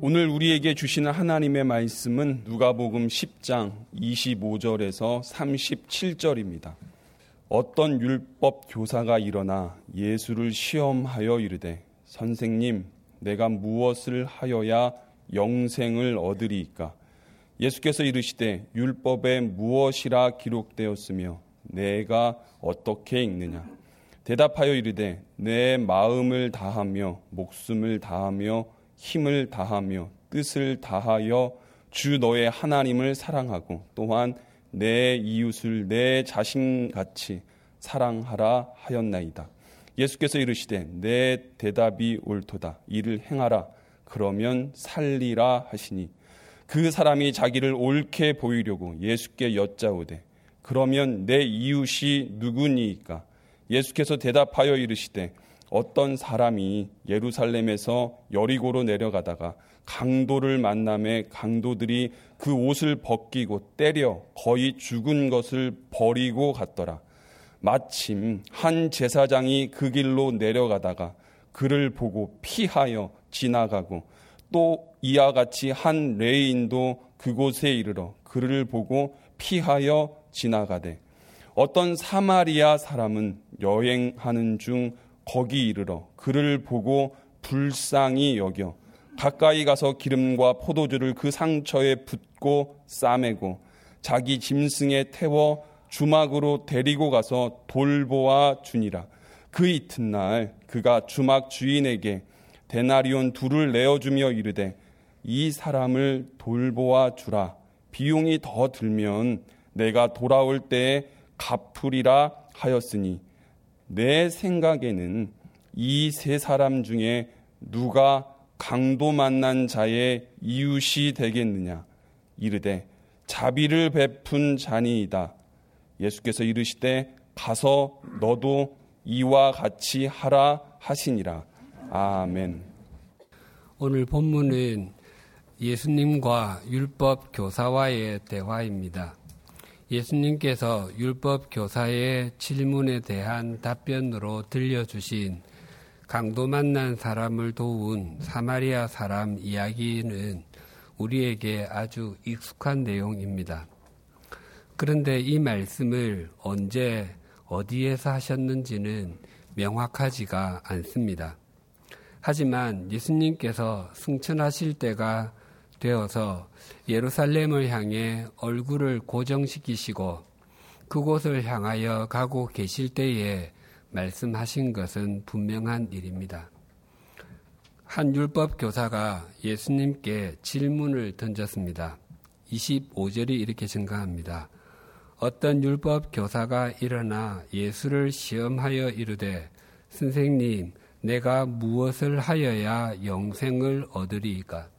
오늘 우리에게 주시는 하나님의 말씀은 누가복음 10장 25절에서 37절입니다. 어떤 율법 교사가 일어나 예수를 시험하여 이르되 선생님 내가 무엇을 하여야 영생을 얻으리이까 예수께서 이르시되 율법에 무엇이라 기록되었으며 내가 어떻게 읽느냐 대답하여 이르되 내 마음을 다하며 목숨을 다하며 힘을 다하며 뜻을 다하여 주 너의 하나님을 사랑하고 또한 내 이웃을 내 자신같이 사랑하라 하였나이다. 예수께서 이르시되 내 대답이 옳도다. 이를 행하라. 그러면 살리라 하시니 그 사람이 자기를 옳게 보이려고 예수께 여짜오되 그러면 내 이웃이 누구니이까 예수께서 대답하여 이르시되 어떤 사람이 예루살렘에서 여리고로 내려가다가 강도를 만남에 강도들이 그 옷을 벗기고 때려 거의 죽은 것을 버리고 갔더라. 마침 한 제사장이 그 길로 내려가다가 그를 보고 피하여 지나가고 또 이와 같이 한 레인도 그곳에 이르러 그를 보고 피하여 지나가되 어떤 사마리아 사람은 여행하는 중 거기 이르러 그를 보고 불쌍히 여겨 가까이 가서 기름과 포도주를 그 상처에 붓고 싸매고 자기 짐승에 태워 주막으로 데리고 가서 돌보아 주니라. 그 이튿날 그가 주막 주인에게 데나리온 둘을 내어주며 이르되 이 사람을 돌보아 주라. 비용이 더 들면 내가 돌아올 때에 갚으리라 하였으니 내 생각에는 이 세 사람 중에 누가 강도 만난 자의 이웃이 되겠느냐? 이르되 자비를 베푼 자니이다. 예수께서 이르시되 가서 너도 이와 같이 하라 하시니라. 아멘. 오늘 본문은 예수님과 율법 교사와의 대화입니다. 예수님께서 율법 교사의 질문에 대한 답변으로 들려주신 강도 만난 사람을 도운 사마리아 사람 이야기는 우리에게 아주 익숙한 내용입니다. 그런데 이 말씀을 언제 어디에서 하셨는지는 명확하지가 않습니다. 하지만 예수님께서 승천하실 때가 되어서 예루살렘을 향해 얼굴을 고정시키시고 그곳을 향하여 가고 계실 때에 말씀하신 것은 분명한 일입니다. 한 율법 교사가 예수님께 질문을 던졌습니다. 25절이 이렇게 증가합니다. 어떤 율법 교사가 일어나 예수를 시험하여 이르되 선생님 내가 무엇을 하여야 영생을 얻으리이까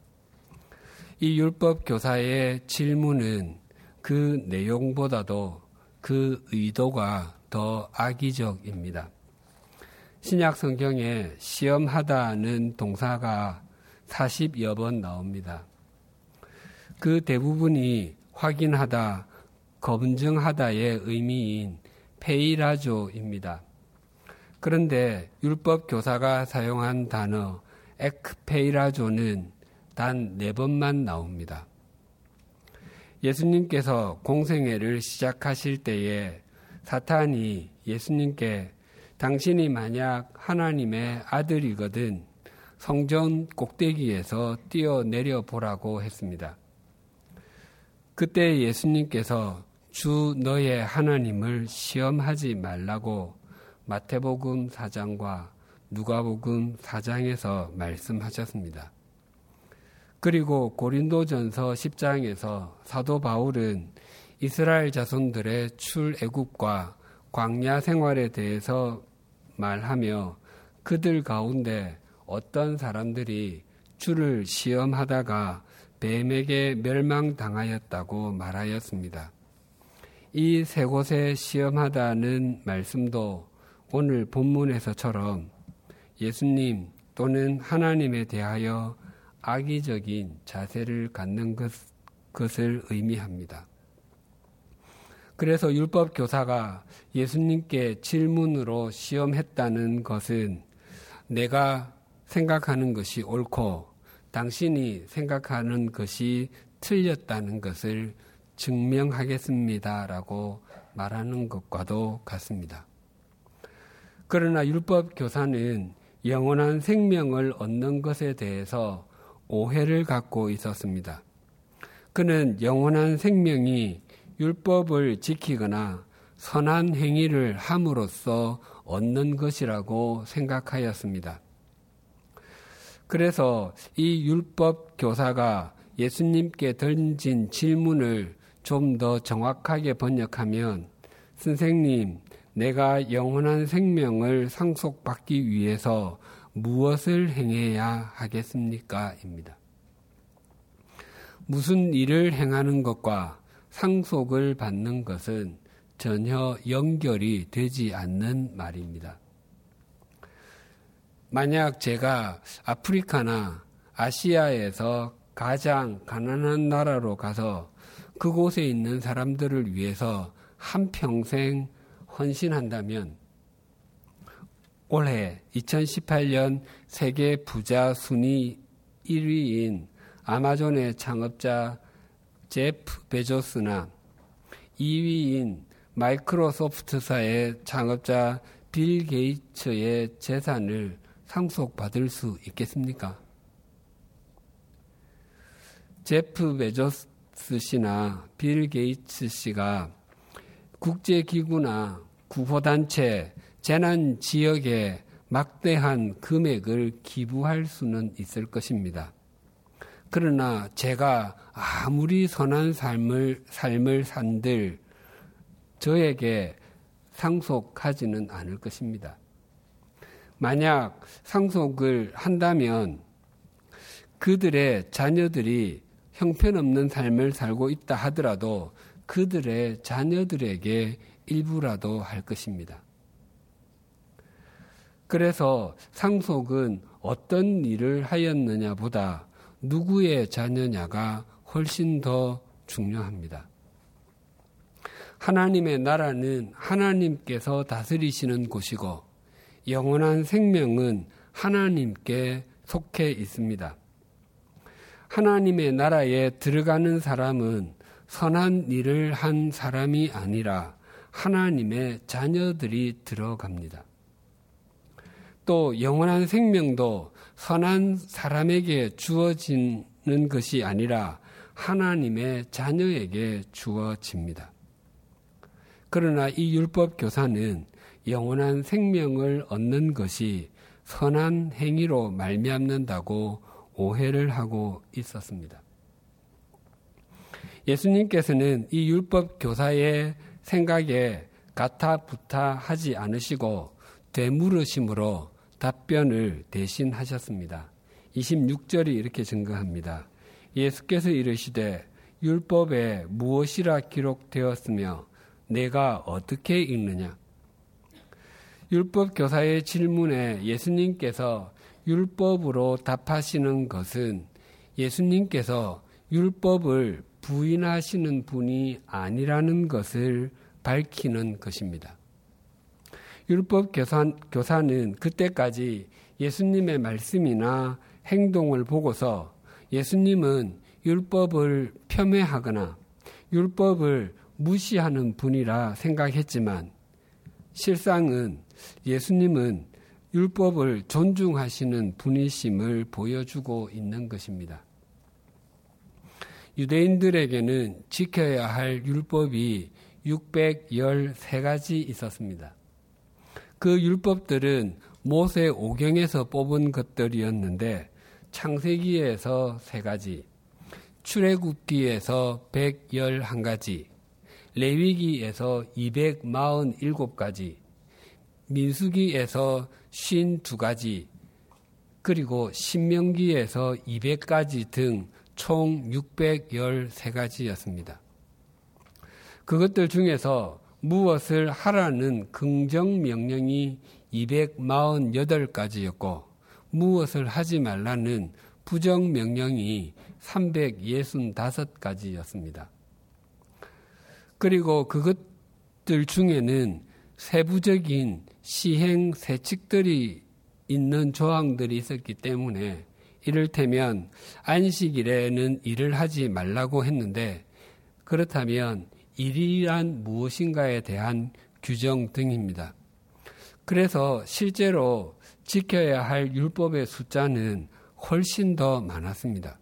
이 율법 교사의 질문은 그 내용보다도 그 의도가 더 악의적입니다. 신약 성경에 시험하다는 동사가 40여 번 나옵니다. 그 대부분이 확인하다, 검증하다의 의미인 페이라조입니다. 그런데 율법 교사가 사용한 단어 에크페이라조는 단 네 번만 나옵니다. 예수님께서 공생애를 시작하실 때에 사탄이 예수님께 당신이 만약 하나님의 아들이거든 성전 꼭대기에서 뛰어내려 보라고 했습니다. 그때 예수님께서 주 너의 하나님을 시험하지 말라고 마태복음 4장과 누가복음 4장에서 말씀하셨습니다. 그리고 고린도전서 10장에서 사도 바울은 이스라엘 자손들의 출애굽과 광야 생활에 대해서 말하며 그들 가운데 어떤 사람들이 주를 시험하다가 뱀에게 멸망당하였다고 말하였습니다. 이 세 곳에 시험하다는 말씀도 오늘 본문에서처럼 예수님 또는 하나님에 대하여 악의적인 자세를 갖는 것, 것을 의미합니다. 그래서 율법 교사가 예수님께 질문으로 시험했다는 것은 내가 생각하는 것이 옳고 당신이 생각하는 것이 틀렸다는 것을 증명하겠습니다라고 말하는 것과도 같습니다. 그러나 율법 교사는 영원한 생명을 얻는 것에 대해서 오해를 갖고 있었습니다. 그는 영원한 생명이 율법을 지키거나 선한 행위를 함으로써 얻는 것이라고 생각하였습니다. 그래서 이 율법 교사가 예수님께 던진 질문을 좀 더 정확하게 번역하면 선생님, 내가 영원한 생명을 상속받기 위해서 무엇을 행해야 하겠습니까? 입니다. 무슨 일을 행하는 것과 상속을 받는 것은 전혀 연결이 되지 않는 말입니다. 만약 제가 아프리카나 아시아에서 가장 가난한 나라로 가서 그곳에 있는 사람들을 위해서 한평생 헌신한다면 올해 2018년 세계 부자 순위 1위인 아마존의 창업자 제프 베조스나 2위인 마이크로소프트사의 창업자 빌 게이츠의 재산을 상속받을 수 있겠습니까? 제프 베조스 씨나 빌 게이츠 씨가 국제기구나 구호단체, 재난 지역에 막대한 금액을 기부할 수는 있을 것입니다. 그러나 제가 아무리 선한 삶을, 삶을 산들 저에게 상속하지는 않을 것입니다. 만약 상속을 한다면 그들의 자녀들이 형편없는 삶을 살고 있다 하더라도 그들의 자녀들에게 일부라도 할 것입니다. 그래서 상속은 어떤 일을 하였느냐 보다 누구의 자녀냐가 훨씬 더 중요합니다. 하나님의 나라는 하나님께서 다스리시는 곳이고 영원한 생명은 하나님께 속해 있습니다. 하나님의 나라에 들어가는 사람은 선한 일을 한 사람이 아니라 하나님의 자녀들이 들어갑니다. 또 영원한 생명도 선한 사람에게 주어지는 것이 아니라 하나님의 자녀에게 주어집니다. 그러나 이 율법 교사는 영원한 생명을 얻는 것이 선한 행위로 말미암는다고 오해를 하고 있었습니다. 예수님께서는 이 율법 교사의 생각에 가타부타 하지 않으시고 되물으심으로 답변을 대신하셨습니다. 26절이 이렇게 증거합니다. 예수께서 이르시되 율법에 무엇이라 기록되었으며 내가 어떻게 읽느냐? 율법 교사의 질문에 예수님께서 율법으로 답하시는 것은 예수님께서 율법을 부인하시는 분이 아니라는 것을 밝히는 것입니다. 율법 교사, 교사는 그때까지 예수님의 말씀이나 행동을 보고서 예수님은 율법을 폄훼하거나 율법을 무시하는 분이라 생각했지만 실상은 예수님은 율법을 존중하시는 분이심을 보여주고 있는 것입니다. 유대인들에게는 지켜야 할 율법이 613가지 있었습니다. 그 율법들은 모세 오경에서 뽑은 것들이었는데 창세기에서 3가지, 출애굽기에서 111가지, 레위기에서 247가지, 민수기에서 52가지, 그리고 신명기에서 200가지 등 총 613가지였습니다. 그것들 중에서 무엇을 하라는 긍정 명령이 248가지였고 무엇을 하지 말라는 부정 명령이 365가지였습니다. 그리고 그것들 중에는 세부적인 시행 세칙들이 있는 조항들이 있었기 때문에 이를테면 안식일에는 일을 하지 말라고 했는데 그렇다면 일이란 무엇인가에 대한 규정 등입니다. 그래서 실제로 지켜야 할 율법의 숫자는 훨씬 더 많았습니다.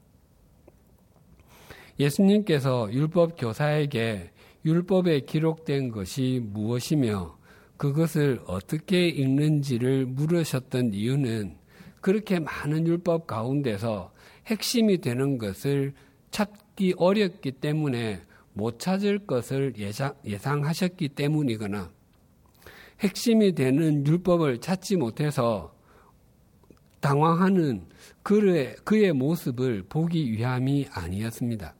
예수님께서 율법 교사에게 율법에 기록된 것이 무엇이며 그것을 어떻게 읽는지를 물으셨던 이유는 그렇게 많은 율법 가운데서 핵심이 되는 것을 찾기 어렵기 때문에 못 찾을 것을 예상, 예상하셨기 때문이거나 핵심이 되는 율법을 찾지 못해서 당황하는 그의, 그의 모습을 보기 위함이 아니었습니다.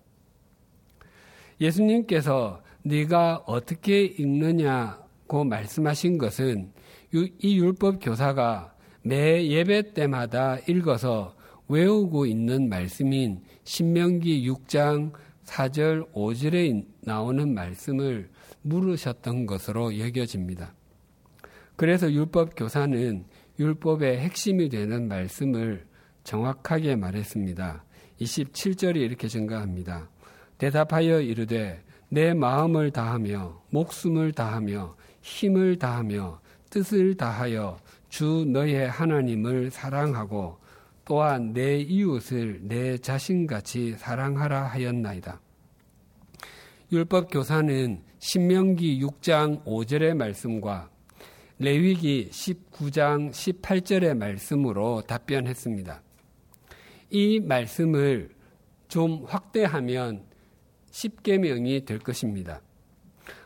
예수님께서 네가 어떻게 읽느냐고 말씀하신 것은 이 율법 교사가 매 예배 때마다 읽어서 외우고 있는 말씀인 신명기 6장 4절 5절에 나오는 말씀을 물으셨던 것으로 여겨집니다. 그래서 율법 교사는 율법의 핵심이 되는 말씀을 정확하게 말했습니다. 27절이 이렇게 증가합니다. 대답하여 이르되 내 마음을 다하며 목숨을 다하며 힘을 다하며 뜻을 다하여 주 너의 하나님을 사랑하고 또한 내 이웃을 내 자신같이 사랑하라 하였나이다. 율법 교사는 신명기 6장 5절의 말씀과 레위기 19장 18절의 말씀으로 답변했습니다. 이 말씀을 좀 확대하면 10계명이 될 것입니다.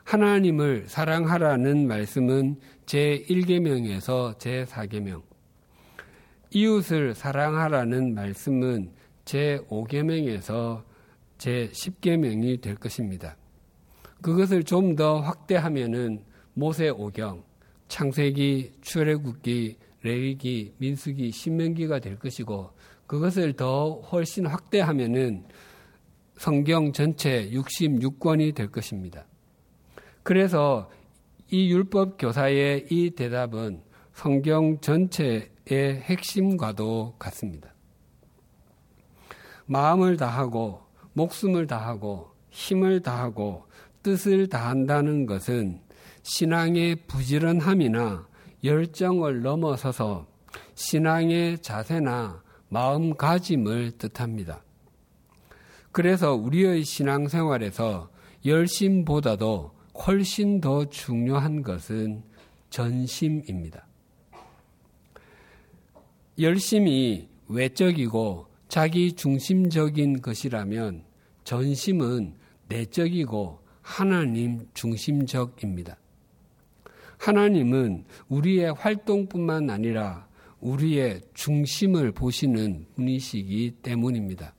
하나님을 사랑하라는 말씀은 제1계명에서 제4계명, 이웃을 사랑하라는 말씀은 제 5계명에서 제 10계명이 될 것입니다. 그것을 좀 더 확대하면은 모세 오경, 창세기, 출애굽기, 레위기, 민수기, 신명기가 될 것이고 그것을 더 훨씬 확대하면은 성경 전체 66권이 될 것입니다. 그래서 이 율법 교사의 이 대답은 성경 전체의 핵심과도 같습니다. 마음을 다하고 목숨을 다하고 힘을 다하고 뜻을 다한다는 것은 신앙의 부지런함이나 열정을 넘어서서 신앙의 자세나 마음가짐을 뜻합니다. 그래서 우리의 신앙생활에서 열심보다도 훨씬 더 중요한 것은 전심입니다. 열심이 외적이고 자기 중심적인 것이라면 전심은 내적이고 하나님 중심적입니다. 하나님은 우리의 활동뿐만 아니라 우리의 중심을 보시는 분이시기 때문입니다.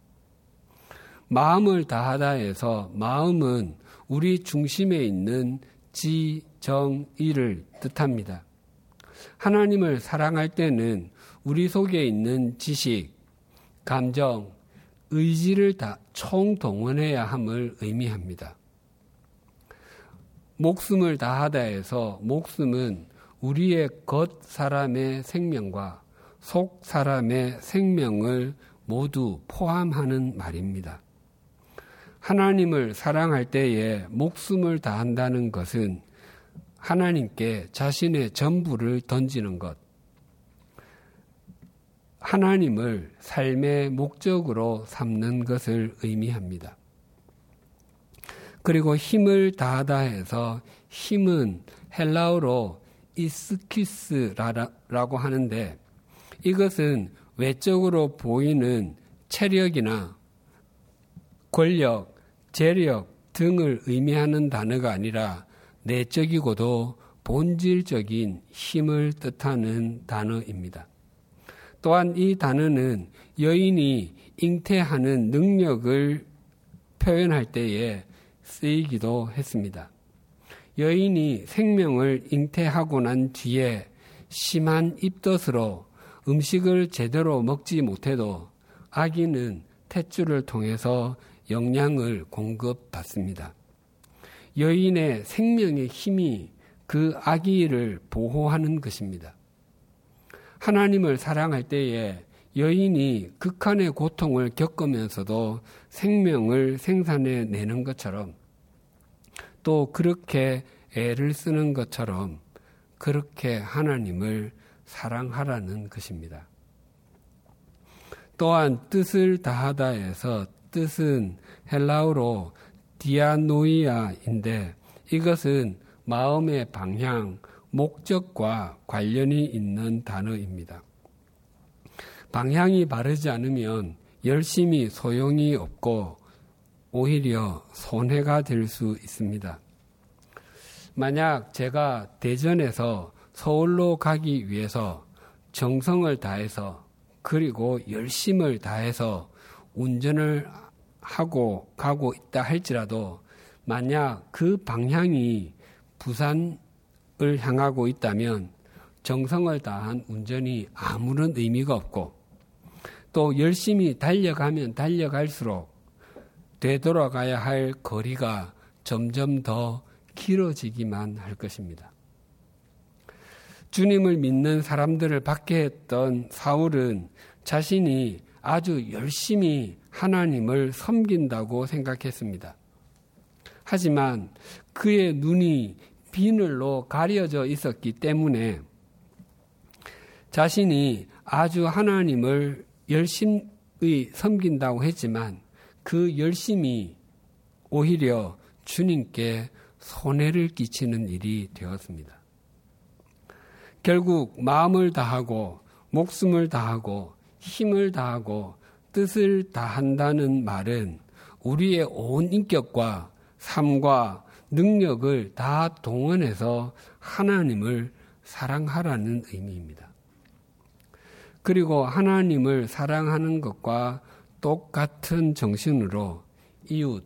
마음을 다하다 해서 마음은 우리 중심에 있는 지, 정, 이를 뜻합니다. 하나님을 사랑할 때는 우리 속에 있는 지식, 감정, 의지를 다 총동원해야 함을 의미합니다. 목숨을 다하다 해서 목숨은 우리의 겉 사람의 생명과 속 사람의 생명을 모두 포함하는 말입니다. 하나님을 사랑할 때에 목숨을 다한다는 것은 하나님께 자신의 전부를 던지는 것, 하나님을 삶의 목적으로 삼는 것을 의미합니다. 그리고 힘을 다하다 해서 힘은 헬라어로 이스키스라고 하는데 이것은 외적으로 보이는 체력이나 권력, 재력 등을 의미하는 단어가 아니라 내적이고도 본질적인 힘을 뜻하는 단어입니다. 또한 이 단어는 여인이 잉태하는 능력을 표현할 때에 쓰이기도 했습니다. 여인이 생명을 잉태하고 난 뒤에 심한 입덧으로 음식을 제대로 먹지 못해도 아기는 탯줄을 통해서 영양을 공급받습니다. 여인의 생명의 힘이 그 아기를 보호하는 것입니다. 하나님을 사랑할 때에 여인이 극한의 고통을 겪으면서도 생명을 생산해 내는 것처럼 또 그렇게 애를 쓰는 것처럼 그렇게 하나님을 사랑하라는 것입니다. 또한 뜻을 다하다에서 뜻은 헬라어로 디아노이아인데 이것은 마음의 방향, 목적과 관련이 있는 단어입니다. 방향이 바르지 않으면 열심히 소용이 없고 오히려 손해가 될 수 있습니다. 만약 제가 대전에서 서울로 가기 위해서 정성을 다해서 그리고 열심을 다해서 운전을 하고 가고 있다 할지라도 만약 그 방향이 부산을 향하고 있다면 정성을 다한 운전이 아무런 의미가 없고 또 열심히 달려가면 달려갈수록 되돌아가야 할 거리가 점점 더 길어지기만 할 것입니다. 주님을 믿는 사람들을 받게 했던 사울은 자신이 아주 열심히 하나님을 섬긴다고 생각했습니다. 하지만 그의 눈이 비늘로 가려져 있었기 때문에 자신이 아주 하나님을 열심히 섬긴다고 했지만 그 열심이 오히려 주님께 손해를 끼치는 일이 되었습니다. 결국 마음을 다하고 목숨을 다하고 힘을 다하고 뜻을 다한다는 말은 우리의 온 인격과 삶과 능력을 다 동원해서 하나님을 사랑하라는 의미입니다. 그리고 하나님을 사랑하는 것과 똑같은 정신으로 이웃,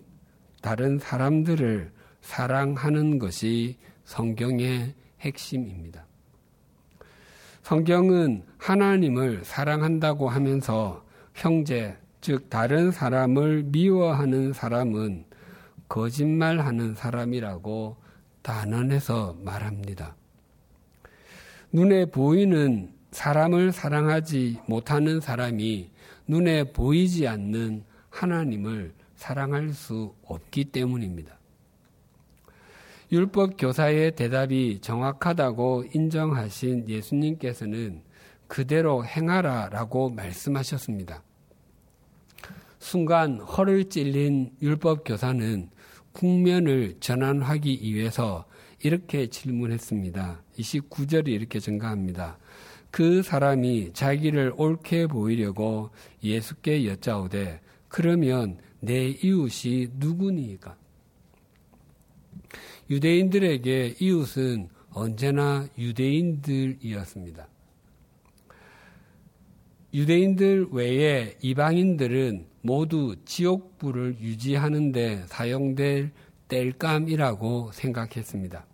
다른 사람들을 사랑하는 것이 성경의 핵심입니다. 성경은 하나님을 사랑한다고 하면서 형제, 즉 다른 사람을 미워하는 사람은 거짓말하는 사람이라고 단언해서 말합니다. 눈에 보이는 사람을 사랑하지 못하는 사람이 눈에 보이지 않는 하나님을 사랑할 수 없기 때문입니다. 율법 교사의 대답이 정확하다고 인정하신 예수님께서는 그대로 행하라 라고 말씀하셨습니다. 순간 허를 찔린 율법 교사는 국면을 전환하기 위해서 이렇게 질문했습니다. 29절이 이렇게 증가합니다. 그 사람이 자기를 옳게 보이려고 예수께 여짜오되 그러면 내 이웃이 누구니까? 유대인들에게 이웃은 언제나 유대인들이었습니다. 유대인들 외에 이방인들은 모두 지옥불을 유지하는데 사용될 땔감이라고 생각했습니다.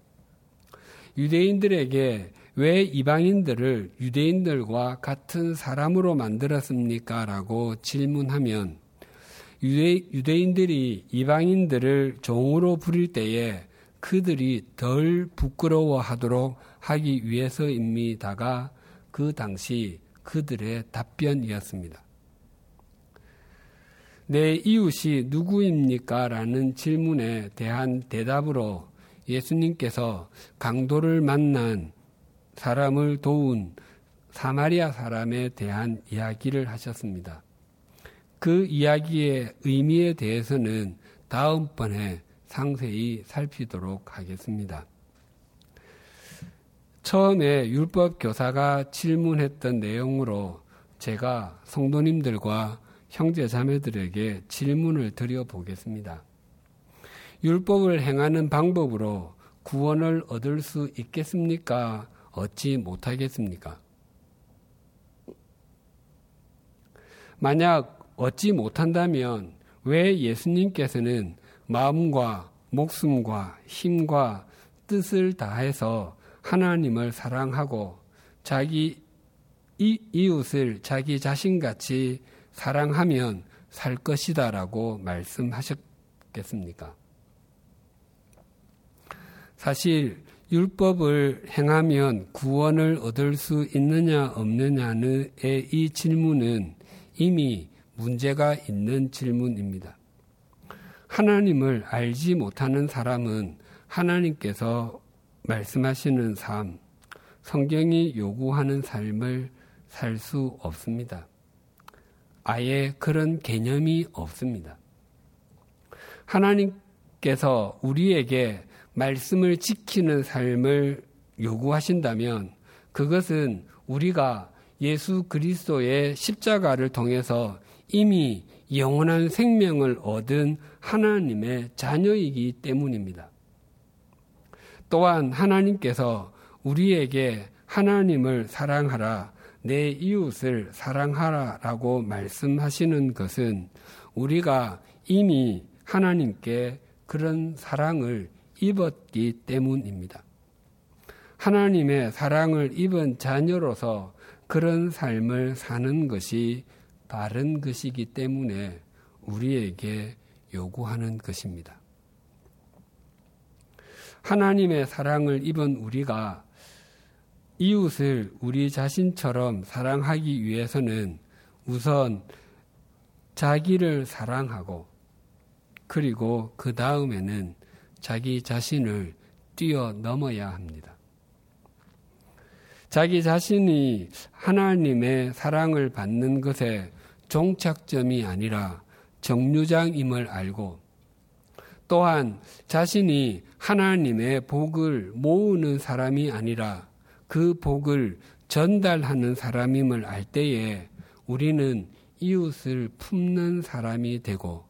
유대인들에게 왜 이방인들을 유대인들과 같은 사람으로 만들었습니까? 라고 질문하면 유대, 인들이 이방인들을 종으로 부릴 때에 그들이 덜 부끄러워하도록 하기 위해서입니다가 그 당시 그들의 답변이었습니다. 내 이웃이 누구입니까? 라는 질문에 대한 대답으로 예수님께서 강도를 만난 사람을 도운 사마리아 사람에 대한 이야기를 하셨습니다. 그 이야기의 의미에 대해서는 다음번에 상세히 살피도록 하겠습니다. 처음에 율법 교사가 질문했던 내용으로 제가 성도님들과 형제 자매들에게 질문을 드려 보겠습니다. 율법을 행하는 방법으로 구원을 얻을 수 있겠습니까? 얻지 못하겠습니까? 만약 얻지 못한다면 왜 예수님께서는 마음과 목숨과 힘과 뜻을 다해서 하나님을 사랑하고 자기 이, 이웃을 자기 자신같이 사랑하면 살 것이다라고 말씀하셨겠습니까? 사실 율법을 행하면 구원을 얻을 수 있느냐 없느냐의 이 질문은 이미 문제가 있는 질문입니다. 하나님을 알지 못하는 사람은 하나님께서 말씀하시는 삶, 성경이 요구하는 삶을 살 수 없습니다. 아예 그런 개념이 없습니다. 하나님께서 우리에게 말씀을 지키는 삶을 요구하신다면 그것은 우리가 예수 그리스도의 십자가를 통해서 이미 영원한 생명을 얻은 하나님의 자녀이기 때문입니다. 또한 하나님께서 우리에게 하나님을 사랑하라, 내 이웃을 사랑하라 라고 말씀하시는 것은 우리가 이미 하나님께 그런 사랑을 입었기 때문입니다. 하나님의 사랑을 입은 자녀로서 그런 삶을 사는 것이 바른 것이기 때문에 우리에게 요구하는 것입니다. 하나님의 사랑을 입은 우리가 이웃을 우리 자신처럼 사랑하기 위해서는 우선 자기를 사랑하고 그리고 그 다음에는 자기 자신을 뛰어넘어야 합니다. 자기 자신이 하나님의 사랑을 받는 것에 종착점이 아니라 정류장임을 알고 또한 자신이 하나님의 복을 모으는 사람이 아니라 그 복을 전달하는 사람임을 알 때에 우리는 이웃을 품는 사람이 되고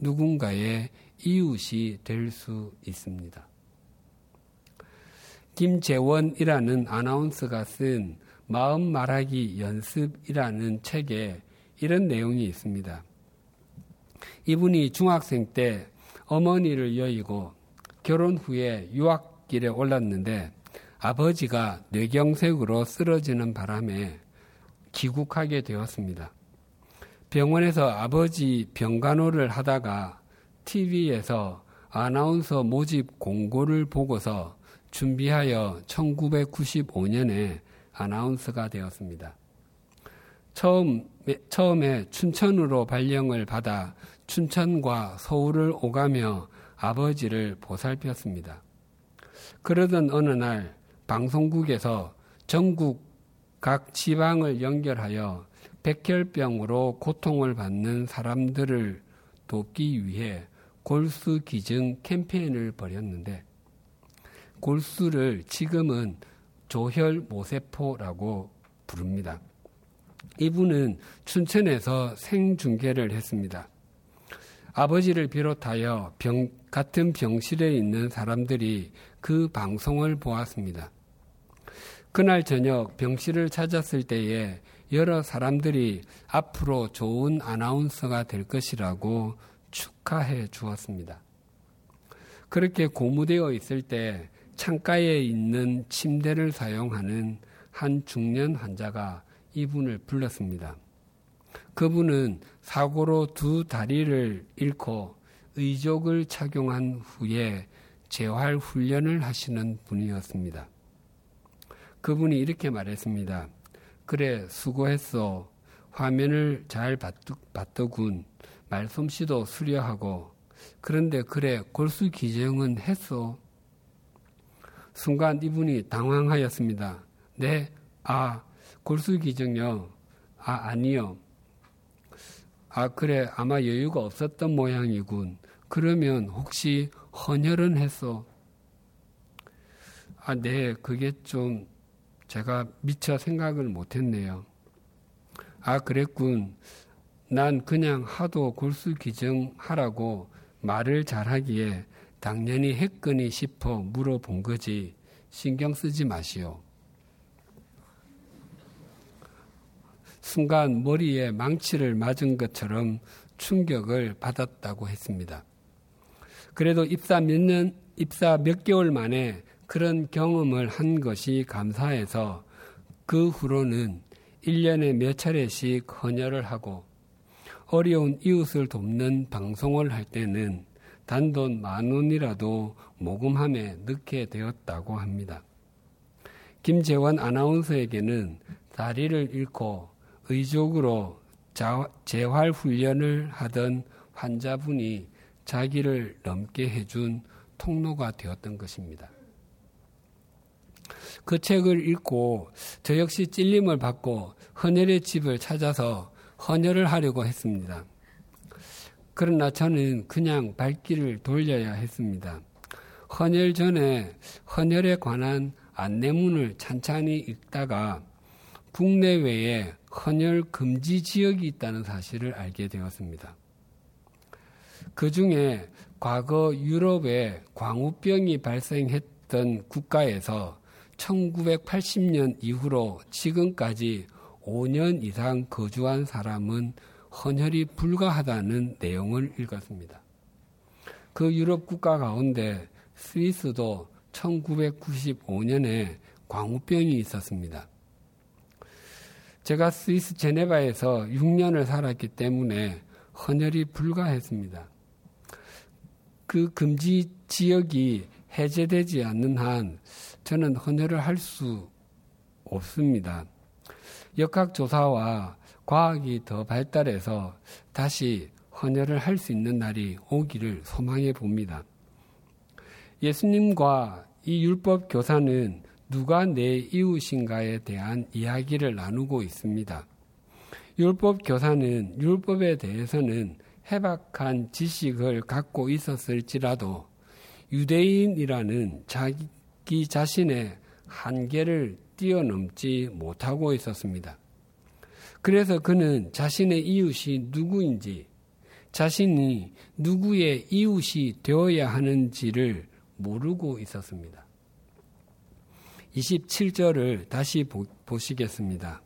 누군가의 이웃이 될 수 있습니다. 김재원이라는 아나운서가 쓴 마음 말하기 연습이라는 책에 이런 내용이 있습니다. 이분이 중학생 때 어머니를 여의고 결혼 후에 유학길에 올랐는데 아버지가 뇌경색으로 쓰러지는 바람에 귀국하게 되었습니다. 병원에서 아버지 병간호를 하다가 TV에서 아나운서 모집 공고를 보고서 준비하여 1995년에 아나운서가 되었습니다. 처음, 처음에 춘천으로 발령을 받아 춘천과 서울을 오가며 아버지를 보살폈습니다. 그러던 어느 날 방송국에서 전국 각 지방을 연결하여 백혈병으로 고통을 받는 사람들을 돕기 위해 골수 기증 캠페인을 벌였는데 골수를 지금은 조혈 모세포라고 부릅니다. 이분은 춘천에서 생중계를 했습니다. 아버지를 비롯하여 병, 같은 병실에 있는 사람들이 그 방송을 보았습니다. 그날 저녁 병실을 찾았을 때에 여러 사람들이 앞으로 좋은 아나운서가 될 것이라고 축하해 주었습니다. 그렇게 고무되어 있을 때 창가에 있는 침대를 사용하는 한 중년 환자가 이분을 불렀습니다. 그분은 사고로 두 다리를 잃고 의족을 착용한 후에 재활 훈련을 하시는 분이었습니다. 그분이 이렇게 말했습니다. 그래, 수고했어. 화면을 잘 봤더군. 말솜씨도 수려하고 그런데 그래 골수 기증은 했어. 순간 이분이 당황하였습니다. 네, 아 골수 기증요. 아 아니요. 아 그래 아마 여유가 없었던 모양이군. 그러면 혹시 헌혈은 했어? 아, 네, 그게 좀 제가 미처 생각을 못했네요. 아, 그랬군. 난 그냥 하도 골수 기증하라고 말을 잘하기에 당연히 했거니 싶어 물어본 거지 신경 쓰지 마시오. 순간 머리에 망치를 맞은 것처럼 충격을 받았다고 했습니다. 그래도 입사 몇 년, 입사 몇 개월 만에 그런 경험을 한 것이 감사해서 그 후로는 1년에 몇 차례씩 헌혈을 하고 어려운 이웃을 돕는 방송을 할 때는 단돈 만 원이라도 모금함에 넣게 되었다고 합니다. 김재원 아나운서에게는 다리를 잃고 의족으로 재활 훈련을 하던 환자분이 자기를 넘게 해준 통로가 되었던 것입니다. 그 책을 읽고 저 역시 찔림을 받고 헌혈의 집을 찾아서 헌혈을 하려고 했습니다. 그러나 저는 그냥 발길을 돌려야 했습니다. 헌혈 전에 헌혈에 관한 안내문을 찬찬히 읽다가 국내외에 헌혈 금지 지역이 있다는 사실을 알게 되었습니다. 그 중에 과거 유럽에 광우병이 발생했던 국가에서 1980년 이후로 지금까지 5년 이상 거주한 사람은 헌혈이 불가하다는 내용을 읽었습니다. 그 유럽 국가 가운데 스위스도 1995년에 광우병이 있었습니다. 제가 스위스 제네바에서 6년을 살았기 때문에 헌혈이 불가했습니다. 그 금지 지역이 해제되지 않는 한 저는 헌혈을 할 수 없습니다. 역학조사와 과학이 더 발달해서 다시 헌혈을 할 수 있는 날이 오기를 소망해 봅니다. 예수님과 이 율법 교사는 누가 내 이웃인가에 대한 이야기를 나누고 있습니다. 율법 교사는 율법에 대해서는 해박한 지식을 갖고 있었을지라도 유대인이라는 자기 자신의 한계를 뛰어넘지 못하고 있었습니다. 그래서 그는 자신의 이웃이 누구인지, 자신이 누구의 이웃이 되어야 하는지를 모르고 있었습니다. 27절을 다시 보, 보시겠습니다.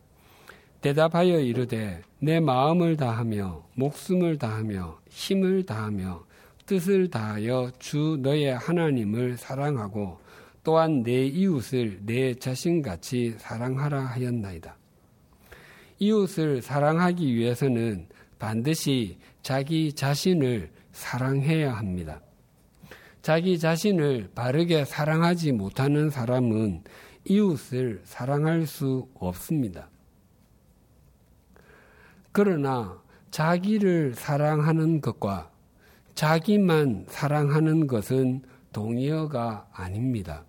대답하여 이르되 내 마음을 다하며 목숨을 다하며 힘을 다하며 뜻을 다하여 주 너의 하나님을 사랑하고 또한 내 이웃을 내 자신같이 사랑하라 하였나이다. 이웃을 사랑하기 위해서는 반드시 자기 자신을 사랑해야 합니다. 자기 자신을 바르게 사랑하지 못하는 사람은 이웃을 사랑할 수 없습니다. 그러나 자기를 사랑하는 것과 자기만 사랑하는 것은 동의어가 아닙니다.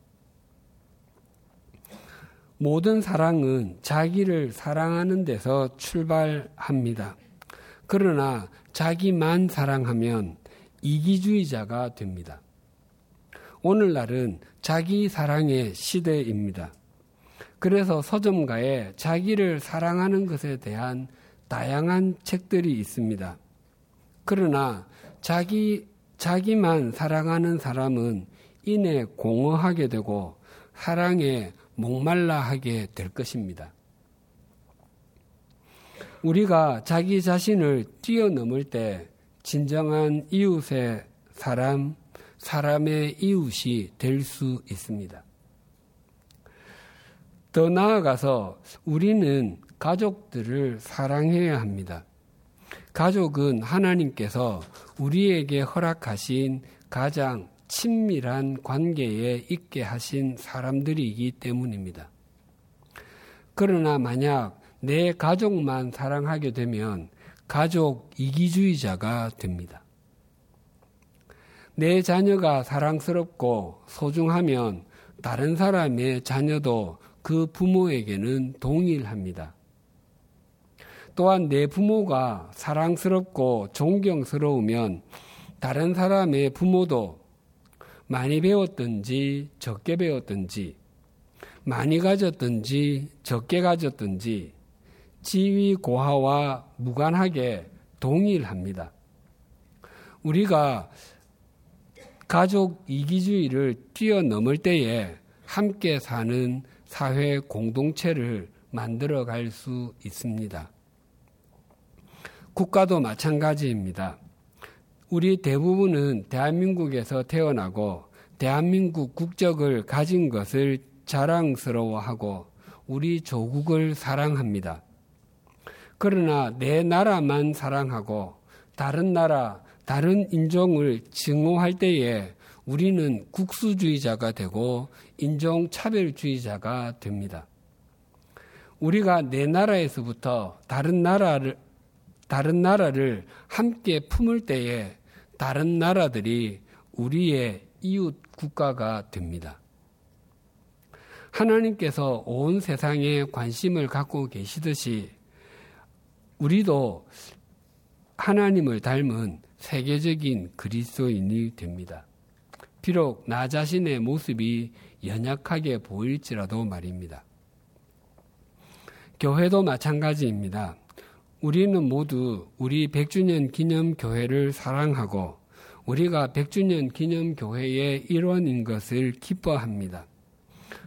모든 사랑은 자기를 사랑하는 데서 출발합니다. 그러나 자기만 사랑하면 이기주의자가 됩니다. 오늘날은 자기 사랑의 시대입니다. 그래서 서점가에 자기를 사랑하는 것에 대한 다양한 책들이 있습니다. 그러나 자기, 자기만 사랑하는 사람은 이내 공허하게 되고 사랑에 목말라 하게 될 것입니다. 우리가 자기 자신을 뛰어넘을 때 진정한 이웃의 사람, 사람의 이웃이 될 수 있습니다. 더 나아가서 우리는 가족들을 사랑해야 합니다. 가족은 하나님께서 우리에게 허락하신 가장 친밀한 관계에 있게 하신 사람들이기 때문입니다. 그러나 만약 내 가족만 사랑하게 되면 가족 이기주의자가 됩니다. 내 자녀가 사랑스럽고 소중하면 다른 사람의 자녀도 그 부모에게는 동일합니다. 또한 내 부모가 사랑스럽고 존경스러우면 다른 사람의 부모도 많이 배웠든지 적게 배웠든지 많이 가졌든지 적게 가졌든지 지위 고하와 무관하게 동일합니다. 우리가 가족 이기주의를 뛰어넘을 때에 함께 사는 사회 공동체를 만들어 갈 수 있습니다. 국가도 마찬가지입니다. 우리 대부분은 대한민국에서 태어나고 대한민국 국적을 가진 것을 자랑스러워하고 우리 조국을 사랑합니다. 그러나 내 나라만 사랑하고 다른 나라 다른 인종을 증오할 때에 우리는 국수주의자가 되고 인종차별주의자가 됩니다. 우리가 내 나라에서부터 다른 나라를 다른 나라를 함께 품을 때에 다른 나라들이 우리의 이웃 국가가 됩니다. 하나님께서 온 세상에 관심을 갖고 계시듯이 우리도 하나님을 닮은 세계적인 그리스도인이 됩니다. 비록 나 자신의 모습이 연약하게 보일지라도 말입니다. 교회도 마찬가지입니다. 우리는 모두 우리 100주년 기념 교회를 사랑하고 우리가 100주년 기념 교회의 일원인 것을 기뻐합니다.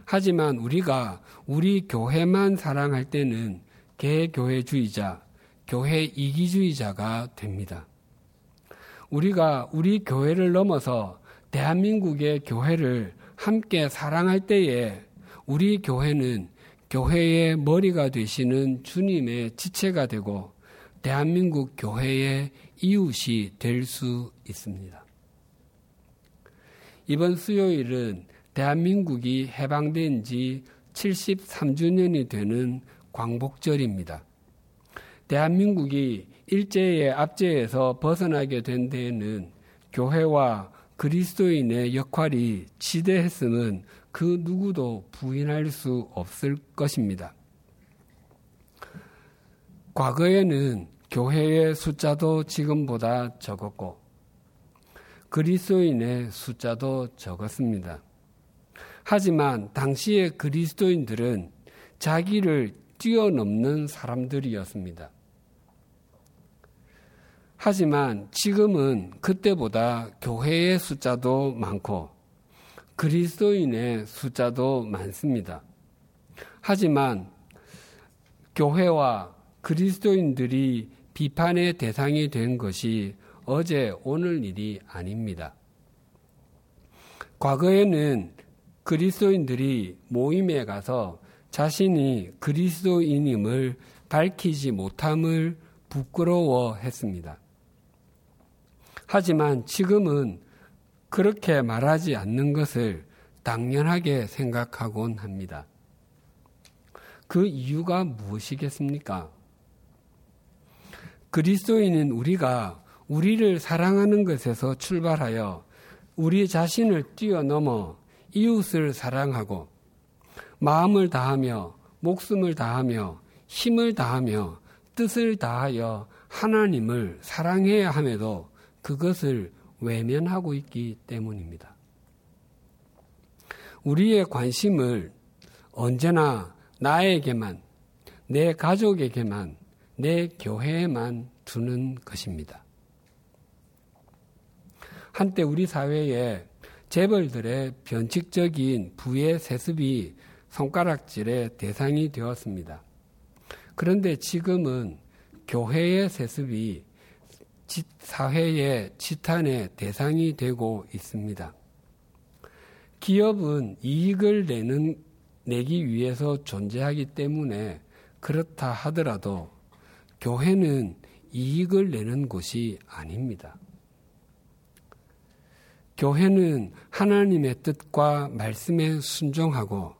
하지만 우리가 우리 교회만 사랑할 때는 개교회주의자, 교회 이기주의자가 됩니다. 우리가 우리 교회를 넘어서 대한민국의 교회를 함께 사랑할 때에 우리 교회는 교회의 머리가 되시는 주님의 지체가 되고 대한민국 교회의 이웃이 될 수 있습니다. 이번 수요일은 대한민국이 해방된 지 73주년이 되는 광복절입니다. 대한민국이 일제의 압제에서 벗어나게 된 데에는 교회와 그리스도인의 역할이 지대했음은 그 누구도 부인할 수 없을 것입니다. 과거에는 교회의 숫자도 지금보다 적었고 그리스도인의 숫자도 적었습니다. 하지만 당시의 그리스도인들은 자기를 뛰어넘는 사람들이었습니다. 하지만 지금은 그때보다 교회의 숫자도 많고 그리스도인의 숫자도 많습니다. 하지만 교회와 그리스도인들이 비판의 대상이 된 것이 어제 오늘 일이 아닙니다. 과거에는 그리스도인들이 모임에 가서 자신이 그리스도인임을 밝히지 못함을 부끄러워했습니다. 하지만 지금은 그렇게 말하지 않는 것을 당연하게 생각하곤 합니다. 그 이유가 무엇이겠습니까? 그리스도인은 우리가 우리를 사랑하는 것에서 출발하여 우리 자신을 뛰어넘어 이웃을 사랑하고 마음을 다하며 목숨을 다하며 힘을 다하며 뜻을 다하여 하나님을 사랑해야 함에도 그것을 외면하고 있기 때문입니다. 우리의 관심을 언제나 나에게만, 내 가족에게만, 내 교회에만 두는 것입니다. 한때 우리 사회에 재벌들의 변칙적인 부의 세습이 손가락질의 대상이 되었습니다. 그런데 지금은 교회의 세습이 사회의 지탄의 대상이 되고 있습니다. 기업은 이익을 내는, 내기 위해서 존재하기 때문에 그렇다 하더라도 교회는 이익을 내는 곳이 아닙니다. 교회는 하나님의 뜻과 말씀에 순종하고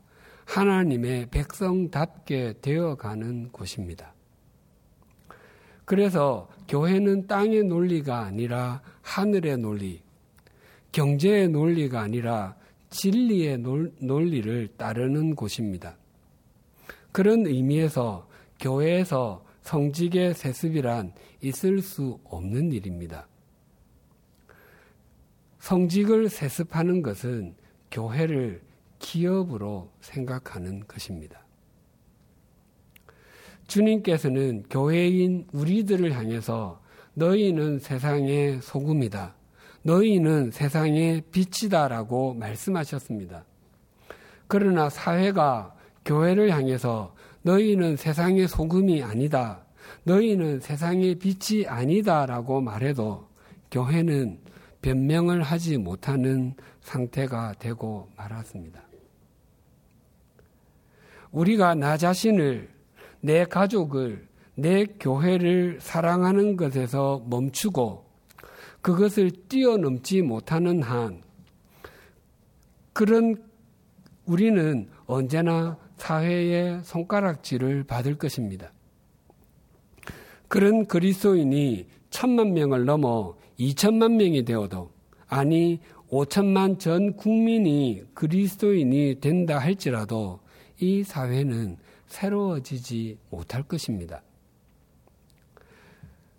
하나님의 백성답게 되어가는 곳입니다. 그래서 교회는 땅의 논리가 아니라 하늘의 논리, 경제의 논리가 아니라 진리의 논리를 따르는 곳입니다. 그런 의미에서 교회에서 성직의 세습이란 있을 수 없는 일입니다. 성직을 세습하는 것은 교회를 기업으로 생각하는 것입니다. 주님께서는 교회인 우리들을 향해서 너희는 세상의 소금이다. 너희는 세상의 빛이다라고 말씀하셨습니다. 그러나 사회가 교회를 향해서 너희는 세상의 소금이 아니다. 너희는 세상의 빛이 아니다라고 말해도 교회는 변명을 하지 못하는 상태가 되고 말았습니다. 우리가 나 자신을 내 가족을, 내 교회를 사랑하는 것에서 멈추고 그것을 뛰어넘지 못하는 한 그런 우리는 언제나 사회의 손가락질을 받을 것입니다. 그런 그리스도인이 천만 명을 넘어 이천만 명이 되어도 아니 오천만 전 국민이 그리스도인이 된다 할지라도 이 사회는 새로워지지 못할 것입니다.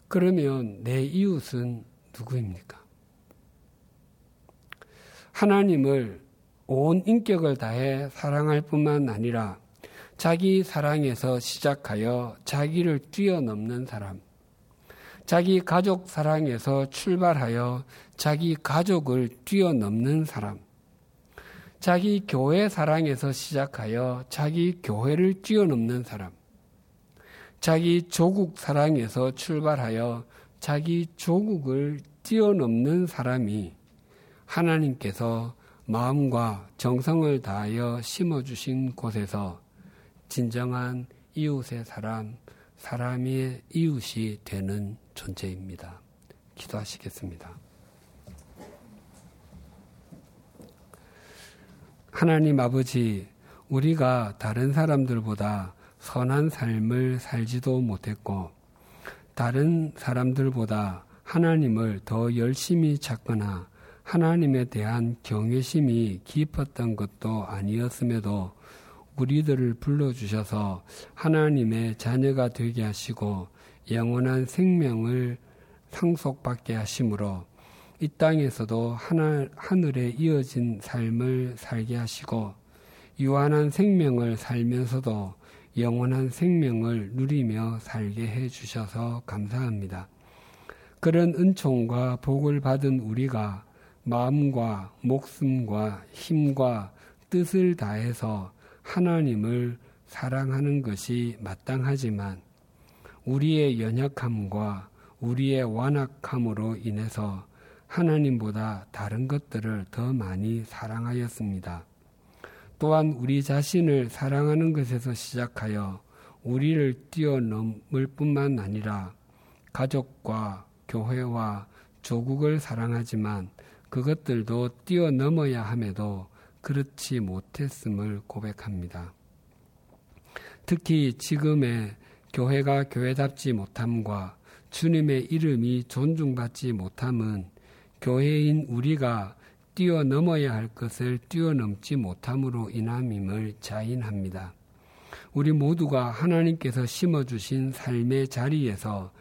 그러면 내 이웃은 누구입니까? 하나님을 온 인격을 다해 사랑할 뿐만 아니라 자기 사랑에서 시작하여 자기를 뛰어넘는 사람, 자기 가족 사랑에서 출발하여 자기 가족을 뛰어넘는 사람, 자기 교회 사랑에서 시작하여 자기 교회를 뛰어넘는 사람, 자기 조국 사랑에서 출발하여 자기 조국을 뛰어넘는 사람이 하나님께서 마음과 정성을 다하여 심어주신 곳에서 진정한 이웃의 사람, 사람의 이웃이 되는 존재입니다. 기도하시겠습니다. 하나님 아버지, 우리가 다른 사람들보다 선한 삶을 살지도 못했고, 다른 사람들보다 하나님을 더 열심히 찾거나 하나님에 대한 경외심이 깊었던 것도 아니었음에도 우리들을 불러주셔서 하나님의 자녀가 되게 하시고 영원한 생명을 상속받게 하심으로 이 땅에서도 하늘, 하늘에 이어진 삶을 살게 하시고 유한한 생명을 살면서도 영원한 생명을 누리며 살게 해 주셔서 감사합니다. 그런 은총과 복을 받은 우리가 마음과 목숨과 힘과 뜻을 다해서 하나님을 사랑하는 것이 마땅하지만 우리의 연약함과 우리의 완악함으로 인해서 하나님보다 다른 것들을 더 많이 사랑하였습니다. 또한 우리 자신을 사랑하는 것에서 시작하여 우리를 뛰어넘을 뿐만 아니라 가족과 교회와 조국을 사랑하지만 그것들도 뛰어넘어야 함에도 그렇지 못했음을 고백합니다. 특히 지금의 교회가 교회답지 못함과 주님의 이름이 존중받지 못함은 교회인 우리가 뛰어넘어야 할 것을 뛰어넘지 못함으로 인함임을 자인합니다. 우리 모두가 하나님께서 심어주신 삶의 자리에서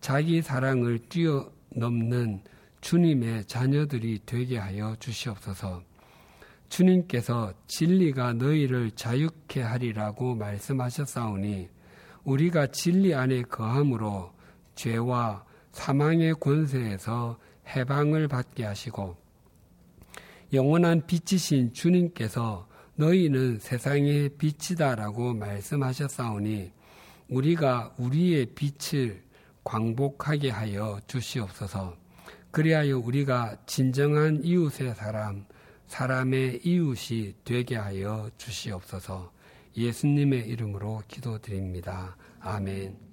자기 사랑을 뛰어넘는 주님의 자녀들이 되게 하여 주시옵소서. 주님께서 진리가 너희를 자유케 하리라고 말씀하셨사오니 우리가 진리 안에 거함으로 죄와 사망의 권세에서 해방을 받게 하시고 영원한 빛이신 주님께서 너희는 세상의 빛이다라고 말씀하셨사오니 우리가 우리의 빛을 광복하게 하여 주시옵소서. 그리하여 우리가 진정한 이웃의 사람, 사람의 이웃이 되게 하여 주시옵소서 예수님의 이름으로 기도드립니다. 아멘.